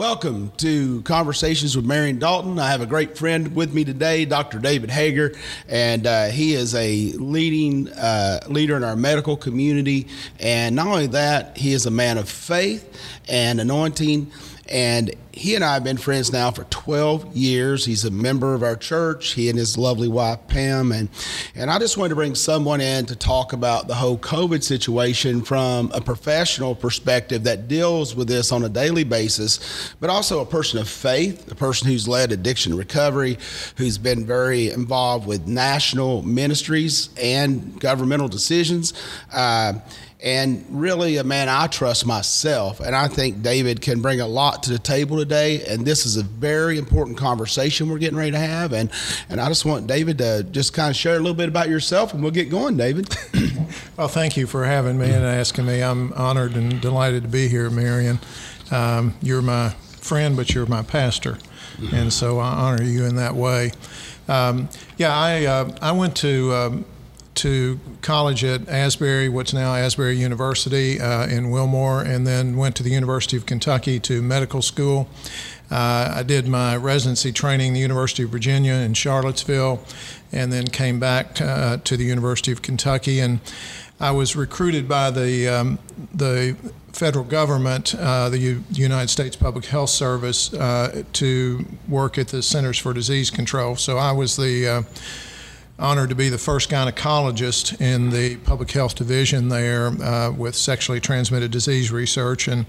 Welcome to Conversations with Marion Dalton. I have a great friend with me today, Dr. David Hager, and uh, he is a leading uh, leader in our medical community. And not only that, he is a man of faith and anointing and he and I have been friends now for 12 years. He's a member of our church, he and his lovely wife, Pam. And, and I just wanted to bring someone in to talk about the whole COVID situation from a professional perspective that deals with this on a daily basis, but also a person of faith, a person who's led addiction recovery, who's been very involved with national ministries and governmental decisions. Uh, and really, a man I trust myself. And I think David can bring a lot to the table today. And this is a very important conversation we're getting ready to have. And, and I just want David to just kind of share a little bit about yourself and we'll get going, David. well, thank you for having me and asking me. I'm honored and delighted to be here, Marion. Um, you're my friend, but you're my pastor. And so I honor you in that way. Um, yeah, I, uh, I went to. Um, to college at Asbury, what's now Asbury University uh, in Wilmore, and then went to the University of Kentucky to medical school. Uh, I did my residency training the University of Virginia in Charlottesville, and then came back uh, to the University of Kentucky. And I was recruited by the um, the federal government, uh, the U- United States Public Health Service, uh, to work at the Centers for Disease Control. So I was the uh, honored to be the first gynecologist in the public health division there uh, with sexually transmitted disease research. And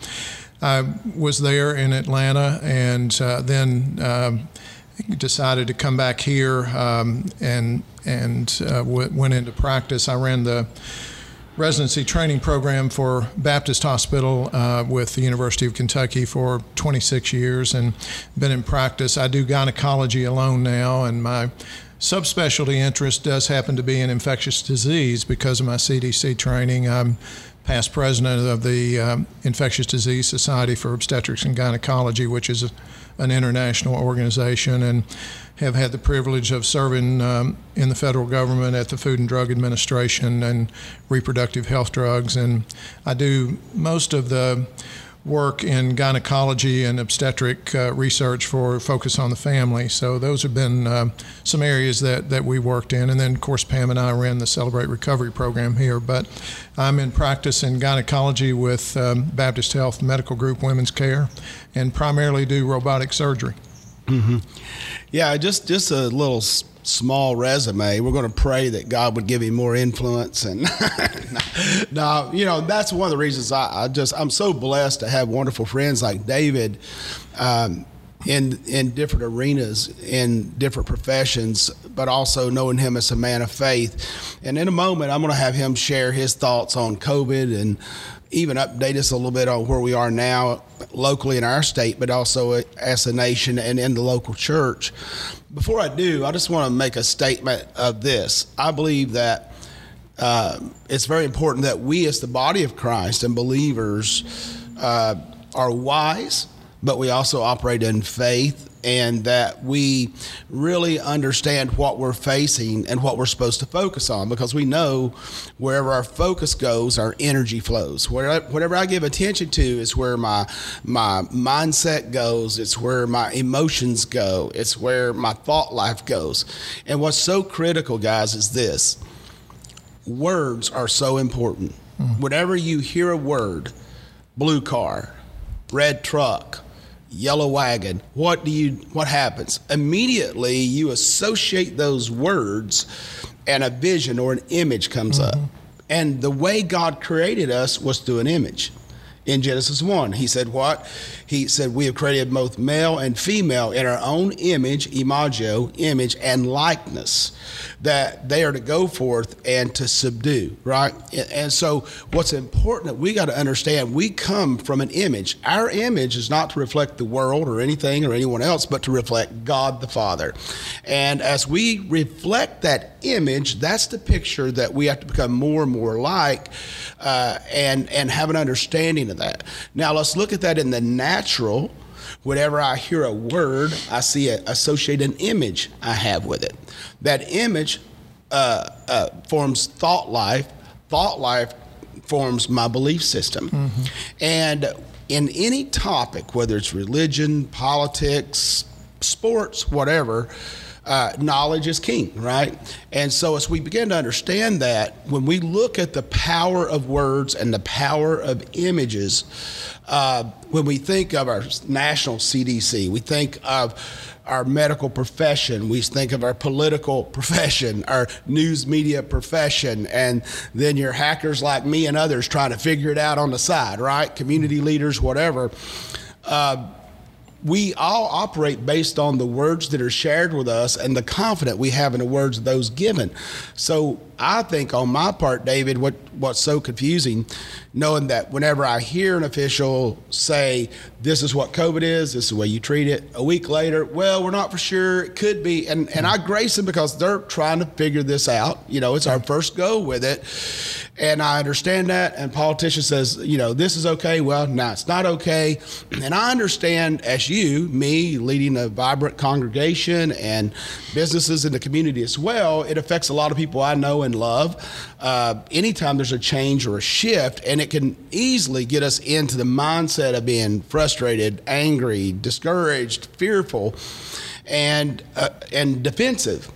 I was there in Atlanta and uh, then um, decided to come back here um, and, and uh, w- went into practice. I ran the residency training program for Baptist Hospital uh, with the University of Kentucky for 26 years and been in practice. I do gynecology alone now, and my subspecialty interest does happen to be in infectious disease because of my CDC training. I'm past president of the um, Infectious Disease Society for Obstetrics and Gynecology, which is a, an international organization, and have had the privilege of serving um, in the federal government at the Food and Drug Administration and reproductive health drugs. And I do most of the work in gynecology and obstetric uh, research for Focus on the Family. So those have been uh, some areas that, that we worked in. And then, of course, Pam and I ran the Celebrate Recovery program here. But I'm in practice in gynecology with um, Baptist Health Medical Group Women's Care and primarily do robotic surgery. Mm-hmm. Yeah, just just a little small resume. We're going to pray that God would give him more influence. And now, you know, that's one of the reasons I, I, just, I'm so blessed to have wonderful friends like David um, in, in different arenas, in different professions, but also knowing him as a man of faith. And in a moment, I'm going to have him share his thoughts on COVID and even update us a little bit on where we are now locally in our state, but also as a nation and in the local church. Before I do, I just want to make a statement of this. I believe that uh, it's very important that we, as the body of Christ and believers, uh, are wise, but we also operate in faith and that we really understand what we're facing and what we're supposed to focus on because we know wherever our focus goes our energy flows. Whatever i give attention to is where my my mindset goes it's where my emotions go it's where my thought life goes. And what's so critical guys is this. Words are so important. Mm-hmm. whenever you hear a word blue car red truck yellow wagon what do you what happens? Immediately you associate those words and a vision or an image comes mm-hmm. up and the way god created us was through an image in Genesis 1. He said, What? He said, We have created both male and female in our own image, imago, image, and likeness, that they are to go forth and to subdue, right? And so, what's important that we got to understand, we come from an image. Our image is not to reflect the world or anything or anyone else, but to reflect God the Father. And as we reflect that image, that's the picture that we have to become more and more like uh, and, and have an understanding of that. Now, let's look at that in the natural. Whenever I hear a word, I see a, associate an image I have with it. That image uh, uh, forms thought life. Thought life forms my belief system. Mm-hmm. And in any topic, whether it's religion, politics, sports, whatever, uh, knowledge is king, right? And so, as we begin to understand that, when we look at the power of words and the power of images, uh, when we think of our national CDC, we think of our medical profession, we think of our political profession, our news media profession, and then your hackers like me and others trying to figure it out on the side, right? Community leaders, whatever. Uh, we all operate based on the words that are shared with us and the confidence we have in the words of those given. So I think on my part, David, what, what's so confusing, knowing that whenever I hear an official say, this is what COVID is, this is the way you treat it, a week later, well, we're not for sure, it could be. And, and I grace them because they're trying to figure this out. You know, it's our first go with it. And I understand that. And politician says, you know, this is okay. Well, no, it's not okay. And I understand as you, me, leading a vibrant congregation and businesses in the community as well, it affects a lot of people I know and love. Uh, anytime there's a change or a shift, and it can easily get us into the mindset of being frustrated, angry, discouraged, fearful, and uh, and defensive.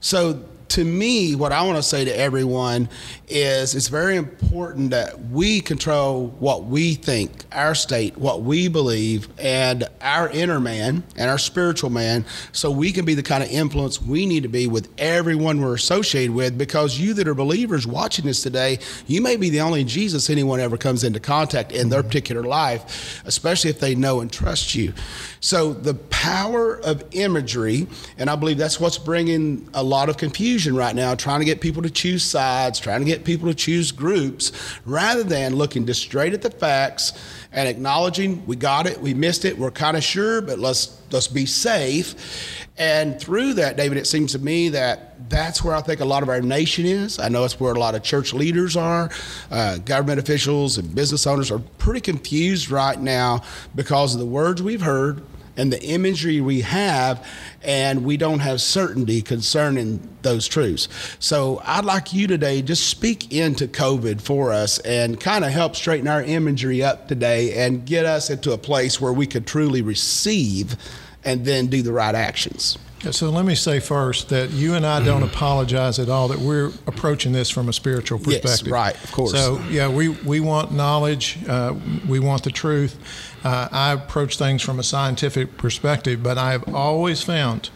So to me, what I want to say to everyone is it's very important that we control what we think, our state, what we believe, and our inner man and our spiritual man, so we can be the kind of influence we need to be with everyone we're associated with. Because you that are believers watching this today, you may be the only Jesus anyone ever comes into contact in their mm-hmm. particular life, especially if they know and trust you. So the power of imagery, and I believe that's what's bringing a lot of confusion right now, trying to get people to choose sides, trying to get people to choose groups, rather than looking just straight at the facts and acknowledging we got it, we missed it, we're kind of sure, but let's let's be safe. And through that, David, it seems to me that that's where I think a lot of our nation is. I know it's where a lot of church leaders are, uh, government officials and business owners are pretty confused right now because of the words we've heard and the imagery we have, and we don't have certainty concerning those truths. So I'd like you today just speak into COVID for us and kind of help straighten our imagery up today and get us into a place where we could truly receive and then do the right actions. So let me say first that you and I don't apologize at all that we're approaching this from a spiritual perspective. Yes, right, of course. So yeah, we we want knowledge, uh, we want the truth. Uh, I approach things from a scientific perspective, but I have always found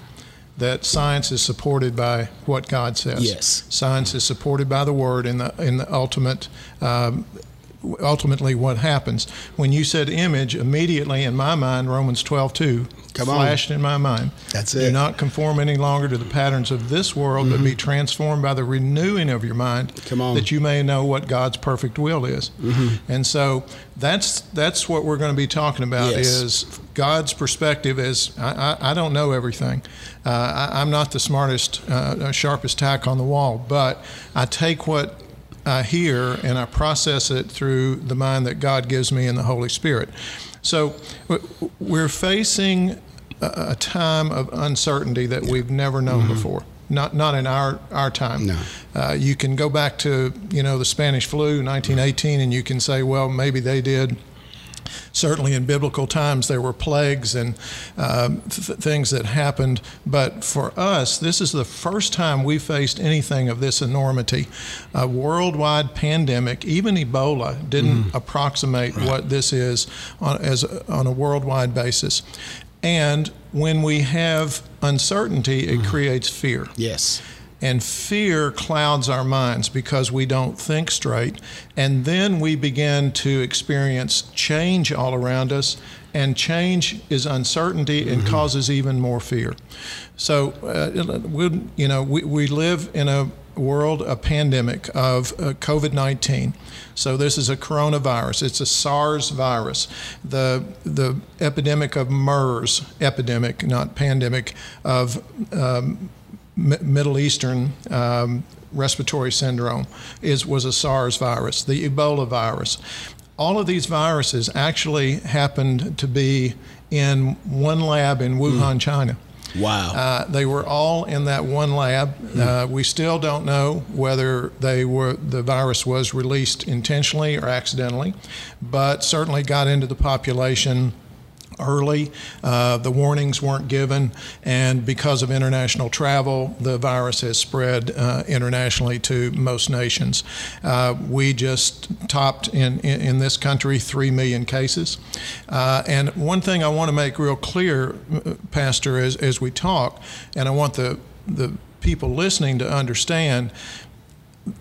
that science is supported by what God says. Yes, science is supported by the Word in the in the ultimate um, ultimately what happens. When you said image, immediately in my mind, Romans 12 2 Come flashed on. in my mind. That's it. Do not conform any longer to the patterns of this world, mm-hmm. but be mm-hmm. transformed by the renewing of your mind, Come on. that you may know what God's perfect will is. Mm-hmm. And so that's that's what we're going to be talking about yes. is God's perspective. Is I, I, I don't know everything. Uh, I, am not the smartest, uh, sharpest tack on the wall, but I take what I hear and I process it through the mind that God gives me in the Holy Spirit. So we're facing a time of uncertainty that we've never known mm-hmm. before. Not not in our our time. No. Uh, you can go back to you know the Spanish flu, 1918, and you can say, well, maybe they did certainly in biblical times there were plagues and um, th- things that happened. But for us, this is the first time we faced anything of this enormity. A worldwide pandemic, even Ebola didn't mm. approximate right. what this is on, as a, on a worldwide basis. And when we have uncertainty, it mm. creates fear. Yes. And fear clouds our minds because we don't think straight. And then we begin to experience change all around us. And change is uncertainty and mm-hmm. causes even more fear. So, uh, we, you know, we, we live in a world, a pandemic of uh, COVID 19. So, this is a coronavirus, it's a SARS virus. The, the epidemic of MERS, epidemic, not pandemic, of um, Middle Eastern um, respiratory syndrome is was a SARS virus, the Ebola virus. All of these viruses actually happened to be in one lab in Wuhan, China. Wow. Uh, they were all in that one lab. Uh, we still don't know whether they were the virus was released intentionally or accidentally, but certainly got into the population early. Uh, the warnings weren't given, and because of international travel, the virus has spread uh, internationally to most nations. Uh, we just topped in, in, in, this country 3 million cases. Uh, and one thing I want to make real clear, uh, Pastor, as, as we talk, and I want the, the people listening to understand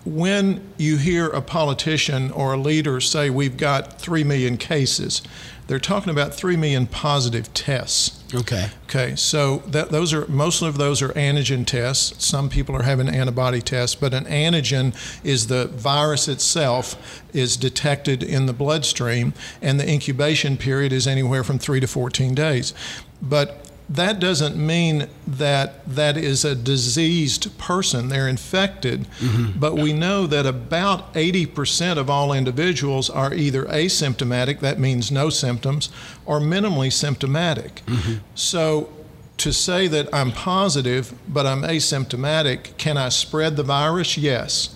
when you hear a politician or a leader say we've got 3 million cases, they're talking about 3 million positive tests. Okay. Okay, so that, those are most of those are antigen tests. Some people are having antibody tests, but an antigen is the virus itself is detected in the bloodstream, and the incubation period is anywhere from three to 14 days. But that doesn't mean that that is a diseased person. They're infected, mm-hmm. but we know that about 80% of all individuals are either asymptomatic, that means no symptoms, or minimally symptomatic. Mm-hmm. So to say that I'm positive, but I'm asymptomatic, can I spread the virus? Yes.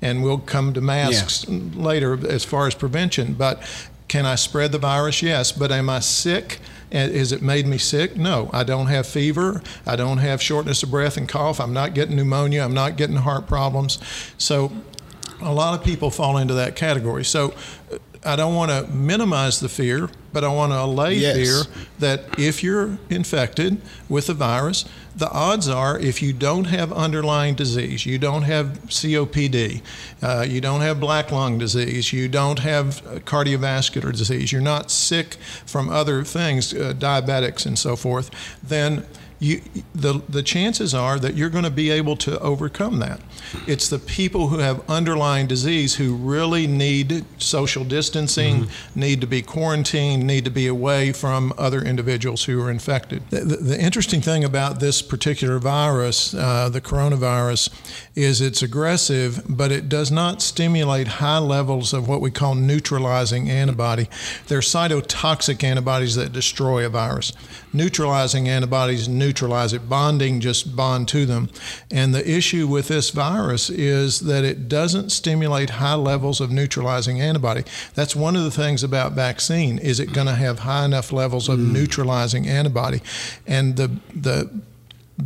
And we'll come to masks yeah. later as far as prevention. But can I spread the virus? Yes. But am I sick? Has it made me sick? No. I don't have fever. I don't have shortness of breath and cough. I'm not getting pneumonia. I'm not getting heart problems. So a lot of people fall into that category. So I don't want to minimize the fear, but I want to allay yes. fear that if you're infected with the virus, the odds are if you don't have underlying disease, you don't have COPD, uh, you don't have black lung disease, you don't have cardiovascular disease, you're not sick from other things, uh, diabetics and so forth, then you, the, the chances are that you're going to be able to overcome that. It's the people who have underlying disease who really need social distancing, mm-hmm. need to be quarantined, need to be away from other individuals who are infected. The, the, the interesting thing about this particular virus, uh, the coronavirus, is it's aggressive, but it does not stimulate high levels of what we call neutralizing antibody. They're cytotoxic antibodies that destroy a virus. Neutralizing antibodies neutralize it, bonding just bond to them. And the issue with this virus is that it doesn't stimulate high levels of neutralizing antibody. That's one of the things about vaccine. Is it going to have high enough levels of mm. neutralizing antibody? And the the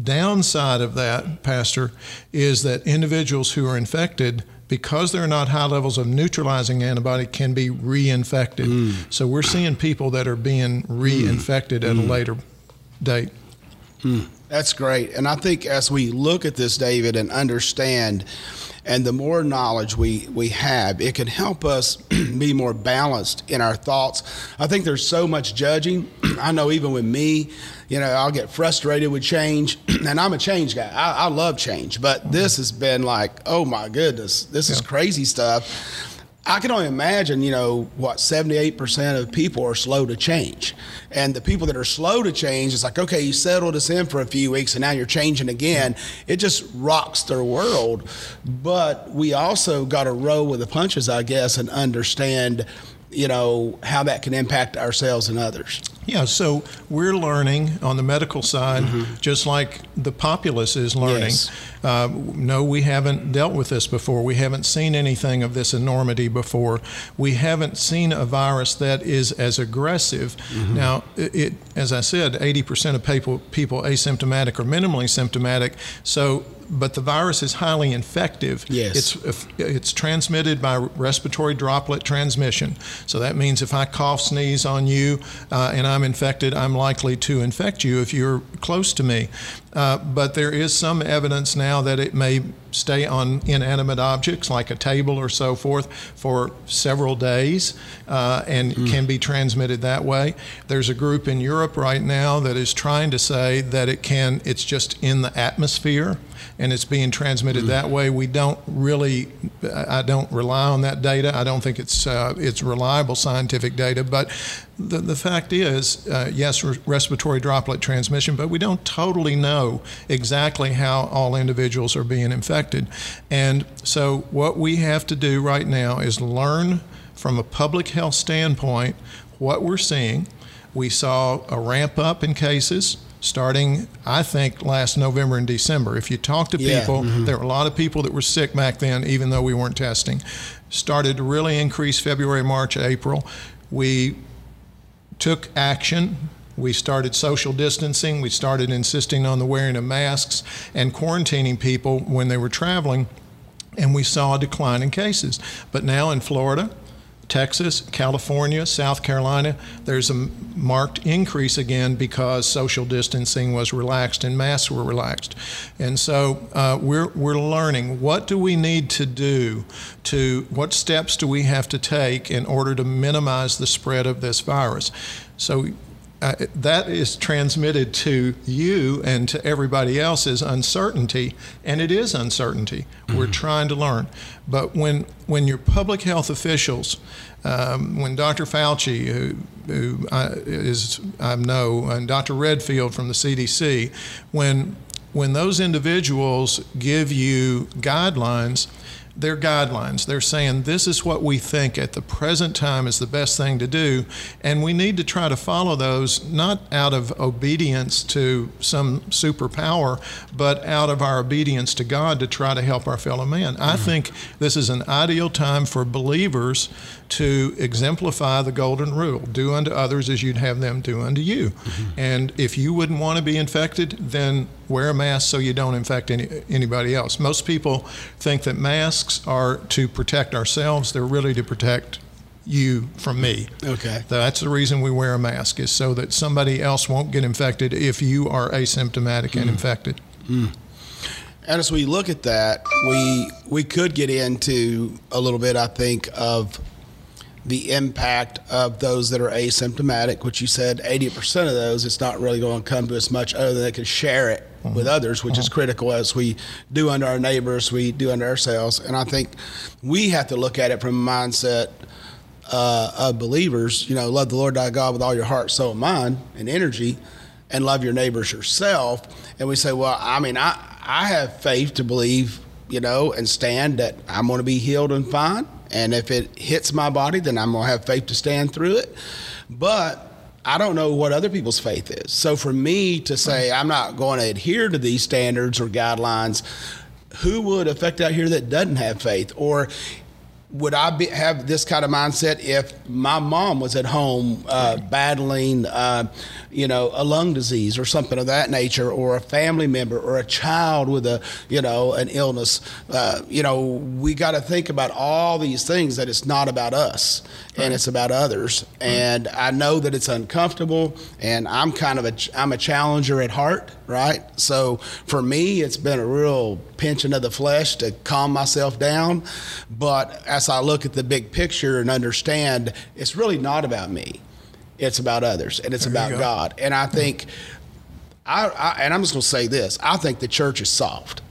downside of that, Pastor, is that individuals who are infected because there are not high levels of neutralizing antibody can be reinfected. Mm. So we're seeing people that are being reinfected mm. at a mm. later date. Mm. That's great. And I think as we look at this, David, and understand, and the more knowledge we, we have, it can help us be more balanced in our thoughts. I think there's so much judging. I know even with me, you know, I'll get frustrated with change, and I'm a change guy. I, I love change, but this has been like, oh my goodness, this is crazy stuff. I can only imagine, you know, what 78% of people are slow to change. And the people that are slow to change, it's like, okay, you settled us in for a few weeks and now you're changing again. It just rocks their world. But we also got to roll with the punches, I guess, and understand you know how that can impact ourselves and others. Yeah, so we're learning on the medical side, mm-hmm. just like the populace is learning. Yes. Uh, no, we haven't dealt with this before. We haven't seen anything of this enormity before. We haven't seen a virus that is as aggressive. Mm-hmm. Now, it, it, as I said, 80% of people people asymptomatic or minimally symptomatic. So but the virus is highly infective. Yes. It's, it's transmitted by respiratory droplet transmission. So that means if I cough, sneeze on you, uh, and I'm infected, I'm likely to infect you if you're close to me. Uh, but there is some evidence now that it may stay on inanimate objects like a table or so forth for several days uh, and mm. can be transmitted that way. There's a group in Europe right now that is trying to say that it can, it's just in the atmosphere and it's being transmitted mm. that way. We don't really, I don't rely on that data. I don't think it's uh, it's reliable scientific data. But the, the fact is, uh, yes, re- respiratory droplet transmission, but we don't totally know exactly how all individuals are being infected. And so, what we have to do right now is learn from a public health standpoint what we're seeing We saw a ramp up in cases starting, I think, last November and December. If you talk to Yeah, people, mm-hmm. there were a lot of people that were sick back then, even though we weren't testing. Started to really increase February, March, April. We took action. We started social distancing. We started insisting on the wearing of masks and quarantining people when they were traveling, and we saw a decline in cases. But now in Florida, Texas, California, South Carolina, there's a marked increase again because social distancing was relaxed and masks were relaxed. And so uh, we're, we're learning what do we need to do to, what steps do we have to take in order to minimize the spread of this virus? So uh, that is transmitted to you and to everybody else as uncertainty, and it is uncertainty. Mm-hmm. We're trying to learn, but when when your public health officials, um, when Dr. Fauci, who, who I, is I know, and Dr. Redfield from the CDC, when when those individuals give you guidelines their guidelines. They're saying this is what we think at the present time is the best thing to do, and we need to try to follow those not out of obedience to some superpower, but out of our obedience to God to try to help our fellow man. Mm-hmm. I think this is an ideal time for believers to exemplify the golden rule do unto others as you'd have them do unto you. Mm-hmm. And if you wouldn't want to be infected, then wear a mask so you don't infect any, anybody else. Most people think that masks are to protect ourselves, they're really to protect you from me. Okay. That's the reason we wear a mask is so that somebody else won't get infected if you are asymptomatic mm. and infected. Mm. And as we look at that, we we could get into a little bit, I think, of the impact of those that are asymptomatic, which you said 80% of those, it's not really going to come to us much other than they can share it mm-hmm. with others, which mm-hmm. is critical as we do under our neighbors, we do under ourselves. And I think we have to look at it from a mindset uh, of believers, you know, love the Lord thy God with all your heart, soul, and mind, and energy, and love your neighbors yourself. And we say, well, I mean, I, I have faith to believe, you know, and stand that I'm going to be healed and fine and if it hits my body, then I'm going to have faith to stand through it. But I don't know what other people's faith is. So for me to say I'm not going to adhere to these standards or guidelines, who would affect out here that doesn't have faith? Or would I be, have this kind of mindset if my mom was at home uh, battling, uh, you know, a lung disease or something of that nature, or a family member or a child with a, you know, an illness? Uh, you know, we got to think about all these things that it's not about us right. and it's about others. Right. And I know that it's uncomfortable, and I'm kind of a I'm a challenger at heart, right? So for me, it's been a real pinching of the flesh to calm myself down, but as I look at the big picture and understand, it's really not about me. It's about others, and it's there about go. God. And I think, I, I and I'm just going to say this: I think the church is soft.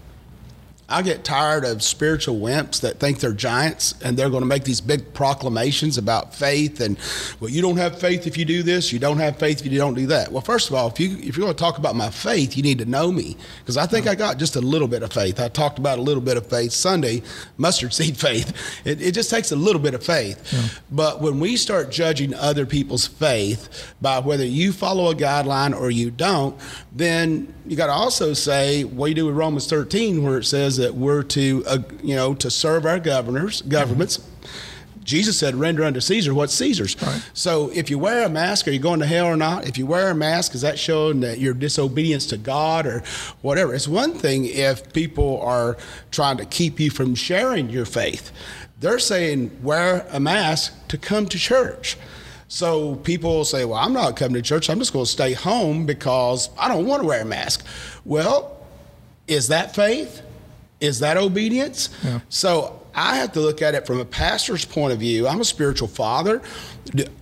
I get tired of spiritual wimps that think they're giants and they're going to make these big proclamations about faith and well you don't have faith if you do this you don't have faith if you don't do that. Well first of all if you if you're going to talk about my faith you need to know me because I think I got just a little bit of faith. I talked about a little bit of faith Sunday mustard seed faith. It, it just takes a little bit of faith. Yeah. But when we start judging other people's faith by whether you follow a guideline or you don't then you got to also say what you do with Romans 13 where it says that we're to, uh, you know, to serve our governors, governments. Mm-hmm. Jesus said, render unto Caesar what's Caesar's. Right. So if you wear a mask, are you going to hell or not? If you wear a mask, is that showing that your disobedience to God or whatever? It's one thing if people are trying to keep you from sharing your faith. They're saying wear a mask to come to church. So people say, well, I'm not coming to church. I'm just going to stay home because I don't want to wear a mask. Well, is that faith? Is that obedience? Yeah. So I have to look at it from a pastor's point of view. I'm a spiritual father.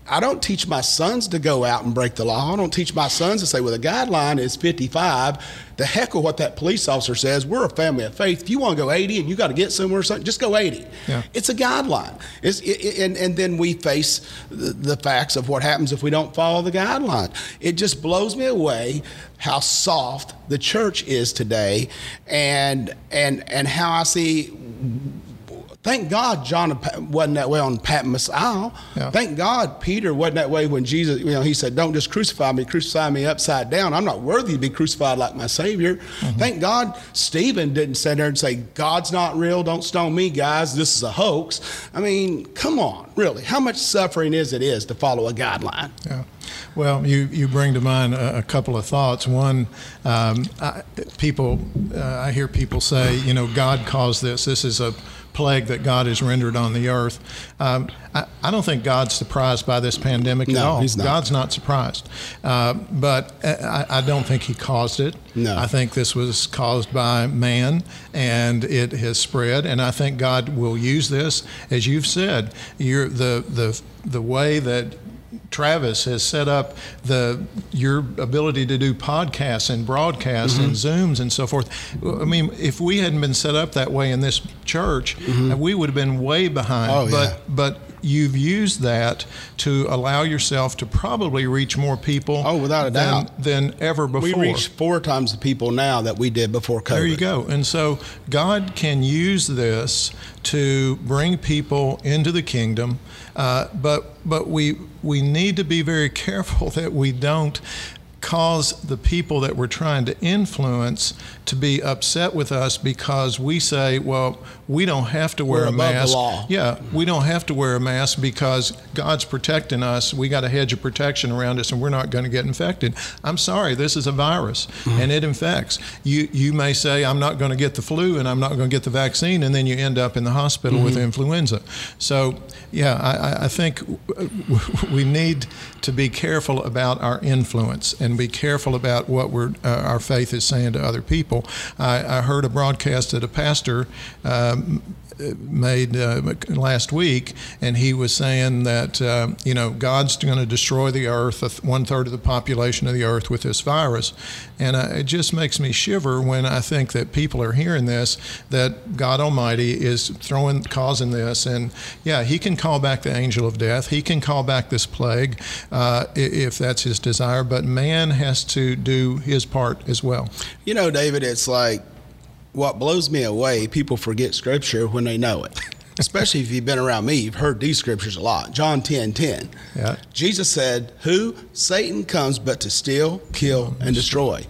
I don't teach my sons to go out and break the law. I don't teach my sons to say, well, the guideline is 55. The heck of what that police officer says. We're a family of faith. If you want to go 80 and you got to get somewhere or something, just go 80. Yeah. It's a guideline. It's, it, and, and then we face the, the facts of what happens if we don't follow the guideline. It just blows me away how soft the church is today and, and, and how I see Thank God John wasn't that way on Patmos Isle. Yeah. Thank God Peter wasn't that way when Jesus, you know, he said, Don't just crucify me, crucify me upside down. I'm not worthy to be crucified like my Savior. Mm-hmm. Thank God Stephen didn't sit there and say, God's not real, don't stone me, guys, this is a hoax. I mean, come on, really. How much suffering is it is to follow a guideline? Yeah. Well, you, you bring to mind a, a couple of thoughts. One, um, I, people, uh, I hear people say, you know, God caused this. This is a plague that God has rendered on the earth. Um, I, I, don't think God's surprised by this pandemic no, at all. He's not. God's not surprised. Uh, but I, I, don't think He caused it. No. I think this was caused by man and it has spread. And I think God will use this. As you've said, you're the, the, the way that Travis has set up the your ability to do podcasts and broadcasts mm-hmm. and Zooms and so forth. I mean, if we hadn't been set up that way in this church, mm-hmm. we would have been way behind. Oh, but yeah. but you've used that to allow yourself to probably reach more people. Oh, without a than, doubt, than ever before. We reach four times the people now that we did before COVID. There you go. And so God can use this to bring people into the kingdom, uh, but but we we need to be very careful that we don't cause the people that we're trying to influence to be upset with us because we say, well, we don't have to wear we're a mask. law. Yeah, we don't have to wear a mask because God's protecting us. We got a hedge of protection around us and we're not going to get infected. I'm sorry, this is a virus mm-hmm. and it infects. You you may say I'm not going to get the flu and I'm not going to get the vaccine and then you end up in the hospital mm-hmm. with influenza. So, yeah, I, I think we need to be careful about our influence and be careful about what we're, uh, our faith is saying to other people. I, I heard a broadcast that a pastor um, made uh, last week, and he was saying that uh, you know God's going to destroy the earth, one third of the population of the earth with this virus, and uh, it just makes me shiver when I think that people are hearing this that God Almighty is throwing causing this, and yeah, He can call back the angel of death, He can call back this plague uh, if that's His desire, but man has to do his part as well. You know, David, it's like what blows me away, people forget scripture when they know it. Especially if you've been around me, you've heard these scriptures a lot. John 10 10. Yeah. Jesus said, Who? Satan comes but to steal, kill, and destroy.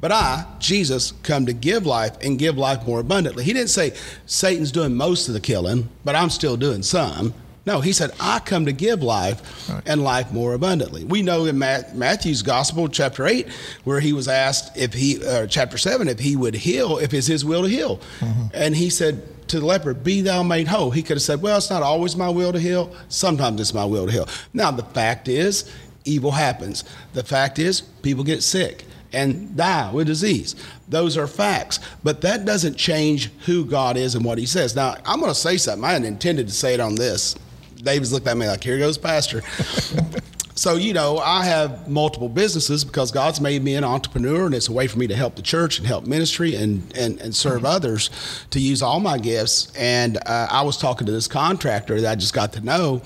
But I, Jesus, come to give life and give life more abundantly. He didn't say Satan's doing most of the killing, but I'm still doing some. No, he said, I come to give life right. and life more abundantly. We know in Matthew's Gospel, chapter 8, where he was asked if he, uh, chapter 7, if he would heal, if it's his will to heal. Mm-hmm. And he said to the leper, Be thou made whole. He could have said, Well, it's not always my will to heal. Sometimes it's my will to heal. Now, the fact is, evil happens. The fact is, people get sick and die with disease. Those are facts. But that doesn't change who God is and what He says. Now, I'm going to say something. I hadn't intended to say it on this. David's looked at me like, here goes Pastor. so, you know, I have multiple businesses because God's made me an entrepreneur and it's a way for me to help the church and help ministry and, and, and serve mm-hmm. others to use all my gifts. And uh, I was talking to this contractor that I just got to know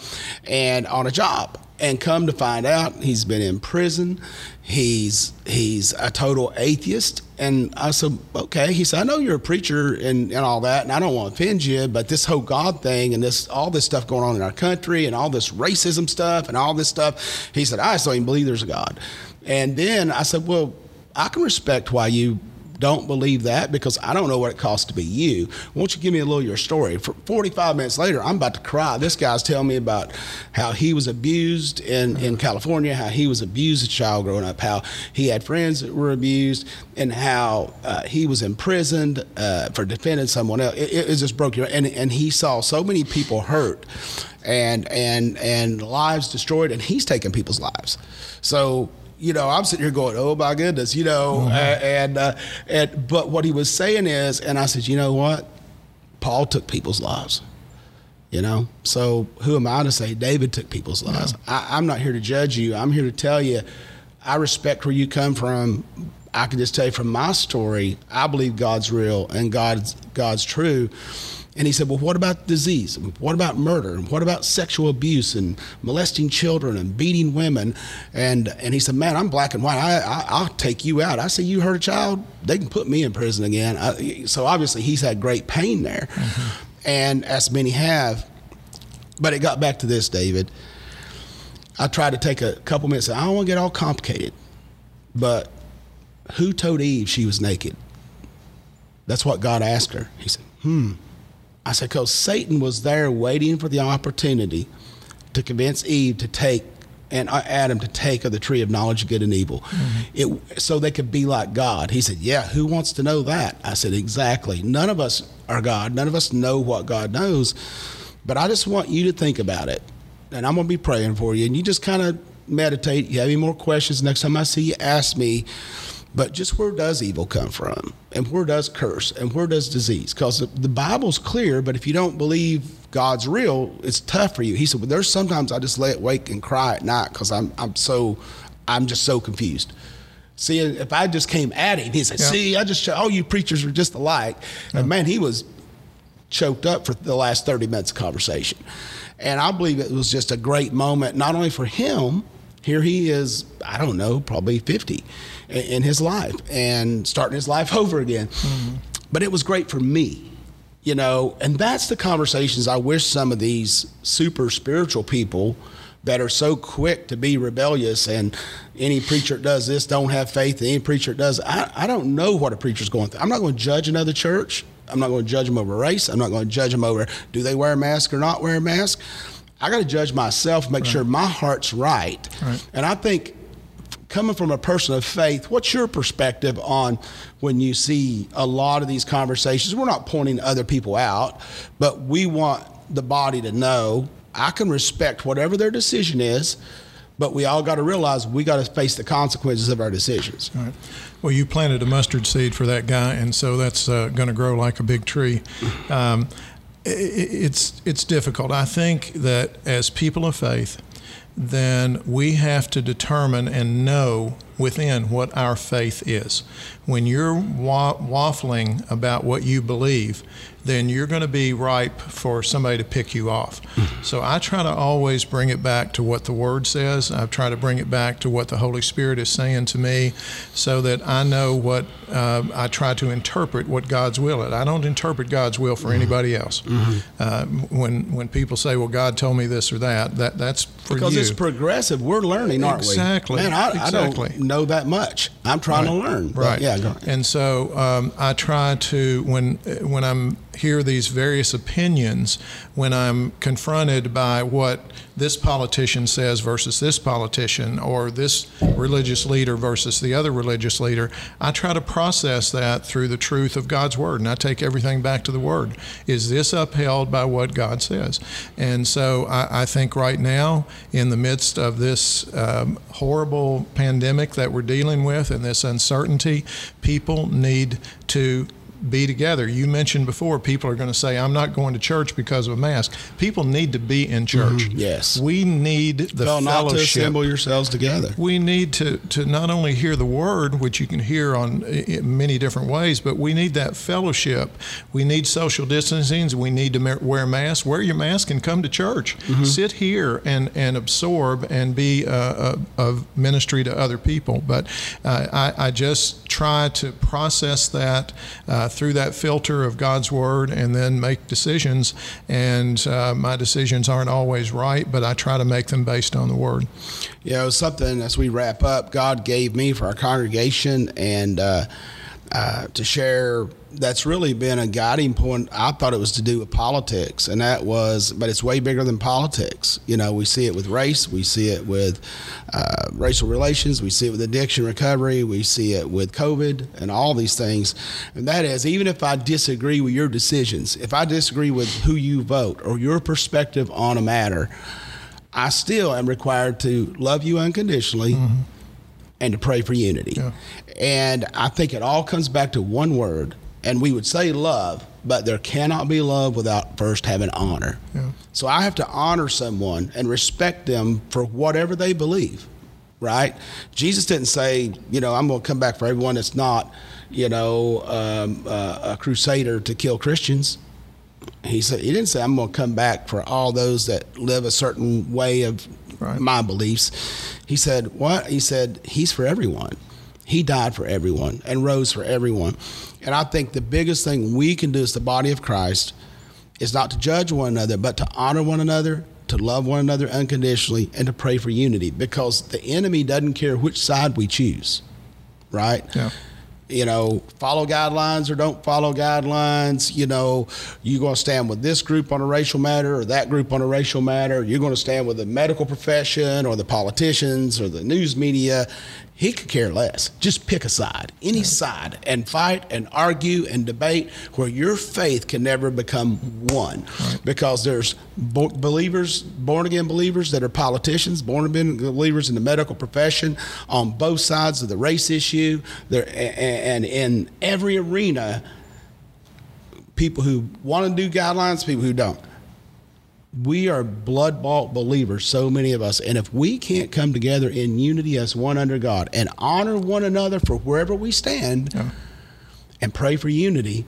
and on a job and come to find out he's been in prison. He's he's a total atheist. And i said okay. He said i know you're a preacher and, and all that and i don't want to offend you but this whole god thing and this all this stuff going on in our country and all this racism stuff and all this stuff. He said i just don't even believe there's a god. And then i said well i can respect why you don't believe that because I don't know what it costs to be you. Won't you give me a little of your story? For 45 minutes later, I'm about to cry. This guy's telling me about how he was abused in, in California, how he was abused as a child growing up, how he had friends that were abused, and how uh, he was imprisoned uh, for defending someone else. It, it, just broke your and and he saw so many people hurt and and and lives destroyed, and he's taking people's lives. So you know, I'm sitting here going, "Oh my goodness," you know, mm-hmm. and uh, and but what he was saying is, and I said, you know what, Paul took people's lives, you know, so who am I to say David took people's lives? Yeah. I, I'm not here to judge you. I'm here to tell you, I respect where you come from. I can just tell you from my story, I believe God's real and God's God's true and he said, Well, what about disease? What about murder? And what about sexual abuse and molesting children and beating women? And and he said, Man, I'm black and white. I, I, will take you out. I said, You hurt a child? They can put me in prison again. I, so obviously he's had great pain there. Mm-hmm. and as many have. But it got back to this, David. I tried to take a couple minutes. I don't want to get all complicated, but who told Eve she was naked? That's what God asked her. He said, hmm. I said, because Satan was there waiting for the opportunity to convince Eve to take and uh, Adam to take of the tree of knowledge of good and evil, mm-hmm. it, so they could be like God. He said, "Yeah, who wants to know that?" I said, "Exactly. None of us are God. None of us know what God knows, but I just want you to think about it, and I'm going to be praying for you, and you just kind of meditate. You have any more questions? Next time I see you, ask me." But just where does evil come from? And where does curse? And where does disease? Because the, the, Bible's clear, but if you don't believe God's real, it's tough for you. He said, well, there's sometimes I just lay awake and cry at night because I'm, I'm so, I'm just so confused. See, if I just came at him, he said, yeah. see, I just, all you preachers are just alike. Yeah. And man, he was choked up for the last 30 minutes of conversation. And I believe it was just a great moment, not only for him, here he is, I don't know, probably 50 in his life and starting his life over again. Mm-hmm. But it was great for me, you know, and that's the conversations I wish some of these super spiritual people that are so quick to be rebellious and any preacher does this don't have faith any preacher does I, I don't know what a preacher's going through i'm not going to judge another church i'm not going to judge them over race i'm not going to judge them over do they wear a mask or not wear a mask i got to judge myself make right. sure my heart's right. right and i think coming from a person of faith, what's your perspective on when you see a lot of these conversations? We're not pointing other people out, but we want the body to know I can respect whatever their decision is, but we all got to realize we got to face the consequences of our decisions. Right. Well, you planted a mustard seed for that guy, and so that's uh, going to grow like a big tree. Um, it's it's difficult. I think that as people of faith, then we have to determine and know within what our faith is. When you're wa- waffling about what you believe, then you're going to be ripe for somebody to pick you off. Mm-hmm. So I try to always bring it back to what the Word says. I try to bring it back to what the Holy Spirit is saying to me so that I know what uh, I try to interpret what God's will is. I don't interpret God's will for mm-hmm. anybody else. Mm-hmm. Uh, when, when people say, well, God told me this or that, that that's for because you. it's progressive. We're learning, aren't exactly. we? Man, I, exactly. I don't know that much. I'm trying right. to learn. Right. Yeah. And so um, I try to when when I'm hear these various opinions when I'm confronted by what this politician says versus this politician or this religious leader versus the other religious leader. I try to process that through the truth of God's Word, and I take everything back to the Word. Is this upheld by what God says? And so I, I think right now, in the midst of this um, horrible pandemic that we're dealing with and this uncertainty, people need to be together. You mentioned before people are going to say, I'm not going to church because of a mask. People need to be in church. Mm-hmm. Yes. We need the fellowship. Not to assemble yourselves together. We need to, to not only hear the word, which you can hear on many different ways, but we need that fellowship. We need social distancing. We need to wear masks. Wear your mask and come to church. Mm-hmm. Sit here and, and absorb and be a, a, a ministry to other people. But uh, I, I just try to process that uh, through that filter of God's Word and then make decisions. And uh, my decisions aren't always right, but I try to make them based on the Word. Yeah, it was something as we wrap up, God gave me for our congregation and uh, uh to share that's really been a guiding point. I thought it was to do with politics, and that was, but it's way bigger than politics. You know, we see it with race, we see it with uh, racial relations, we see it with addiction recovery, we see it with COVID, and all these things. And that is, even if I disagree with your decisions, if I disagree with who you vote or your perspective on a matter, I still am required to love you unconditionally. Mm-hmm. And to pray for unity. Yeah. And I think it all comes back to one word, and we would say love, but there cannot be love without first having honor. Yeah. So I have to honor someone and respect them for whatever they believe, right? Jesus didn't say, you know, I'm going to come back for everyone that's not, you know, um, uh, a crusader to kill Christians. He said he didn't say I'm going to come back for all those that live a certain way of right. my beliefs. He said what? He said he's for everyone. He died for everyone and rose for everyone. And I think the biggest thing we can do as the body of Christ is not to judge one another, but to honor one another, to love one another unconditionally, and to pray for unity because the enemy doesn't care which side we choose, right? Yeah. You know, follow guidelines or don't follow guidelines. You know, you're going to stand with this group on a racial matter or that group on a racial matter. You're going to stand with the medical profession or the politicians or the news media. He could care less. Just pick a side, any side, and fight and argue and debate where your faith can never become one. Because there's bo- believers, born again believers that are politicians, born again believers in the medical profession on both sides of the race issue. There, and in every arena, people who want to do guidelines, people who don't we are blood bought believers, so many of us. And if we can't come together in unity as one under God and honor one another for wherever we stand yeah. and pray for unity,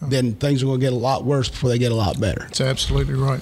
then things are going to get a lot worse before they get a lot better. That's absolutely right.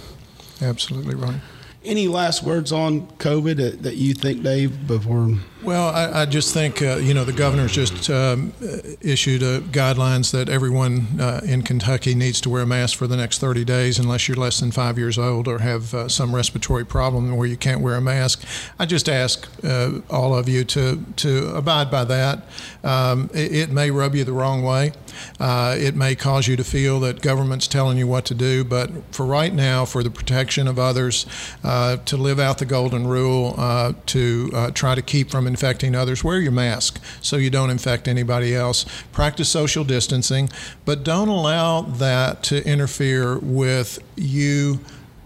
Absolutely right. Any last words on COVID that you think, Dave, before? Well, I, I just think, uh, you know, the governor's just um, issued uh, guidelines that everyone uh, in Kentucky needs to wear a mask for the next 30 days unless you're less than five years old or have uh, some respiratory problem where you can't wear a mask. I just ask uh, all of you to, to abide by that. Um, it, it, may rub you the wrong way. It may cause you to feel that government's telling you what to do, but for right now, for the protection of others, to live out the golden rule, to try to keep from infecting others, wear your mask so you don't infect anybody else. Practice social distancing, but don't allow that to interfere with you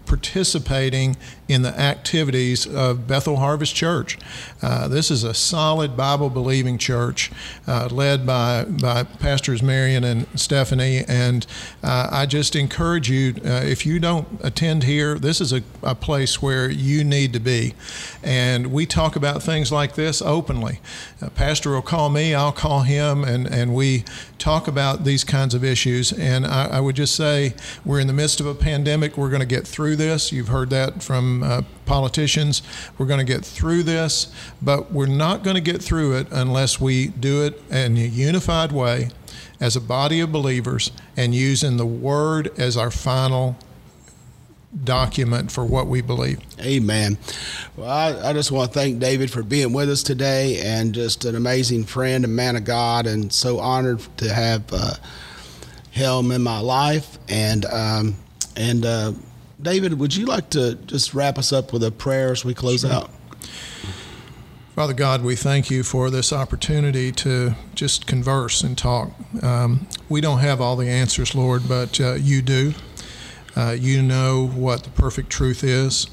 participating in the activities of Bethel Harvest Church. Uh, this is a solid Bible believing church uh, led by, by Pastors Marion and Stephanie. And uh, I just encourage you uh, if you don't attend here, this is a, a place where you need to be. And we talk about things like this openly. Uh, Pastor will call me, I'll call him, and, and we talk about these kinds of issues. And I, I would just say we're in the midst of a pandemic. We're going to get through this. You've heard that from uh, politicians. We're going to get through this, but we're not going to get through it unless we do it in a unified way as a body of believers and using the Word as our final document for what we believe. Amen. Well, I, I, just want to thank David for being with us today and just an amazing friend and man of God, and so honored to have uh, him in my life. And um, and uh, David, would you like to just wrap us up with a prayer as we close sure. out? Father God, we thank you for this opportunity to just converse and talk. Um, we don't have all the answers, Lord, but uh, you do. Uh, you know what the perfect truth is.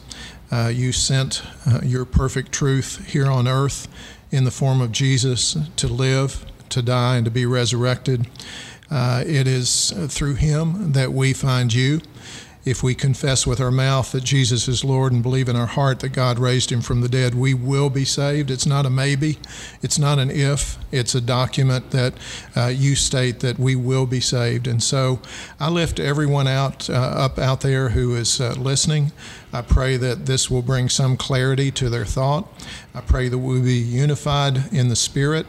Uh, you sent uh, your perfect truth here on earth in the form of Jesus to live, to die, and to be resurrected. Uh, it is through him that we find you if we confess with our mouth that Jesus is Lord and believe in our heart that God raised him from the dead, we will be saved. It's not a maybe, it's not an if, it's a document that uh, you state that we will be saved. And so I lift everyone out uh, up out there who is uh, listening. I pray that this will bring some clarity to their thought. I pray that we'll be unified in the Spirit.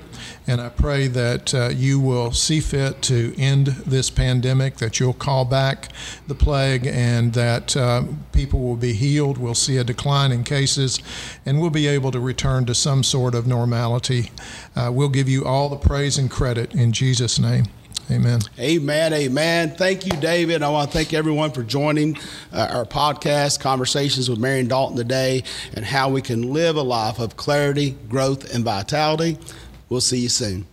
And I pray that uh, you will see fit to end this pandemic, that you'll call back the plague, and that uh, people will be healed. We'll see a decline in cases, and we'll be able to return to some sort of normality. Uh, we'll give you all the praise and credit in Jesus' name. Amen. Amen. Amen. Thank you, David. I want to thank everyone for joining uh, our podcast, Conversations with Marion Dalton today, and how we can live a life of clarity, growth, and vitality. We'll see you soon.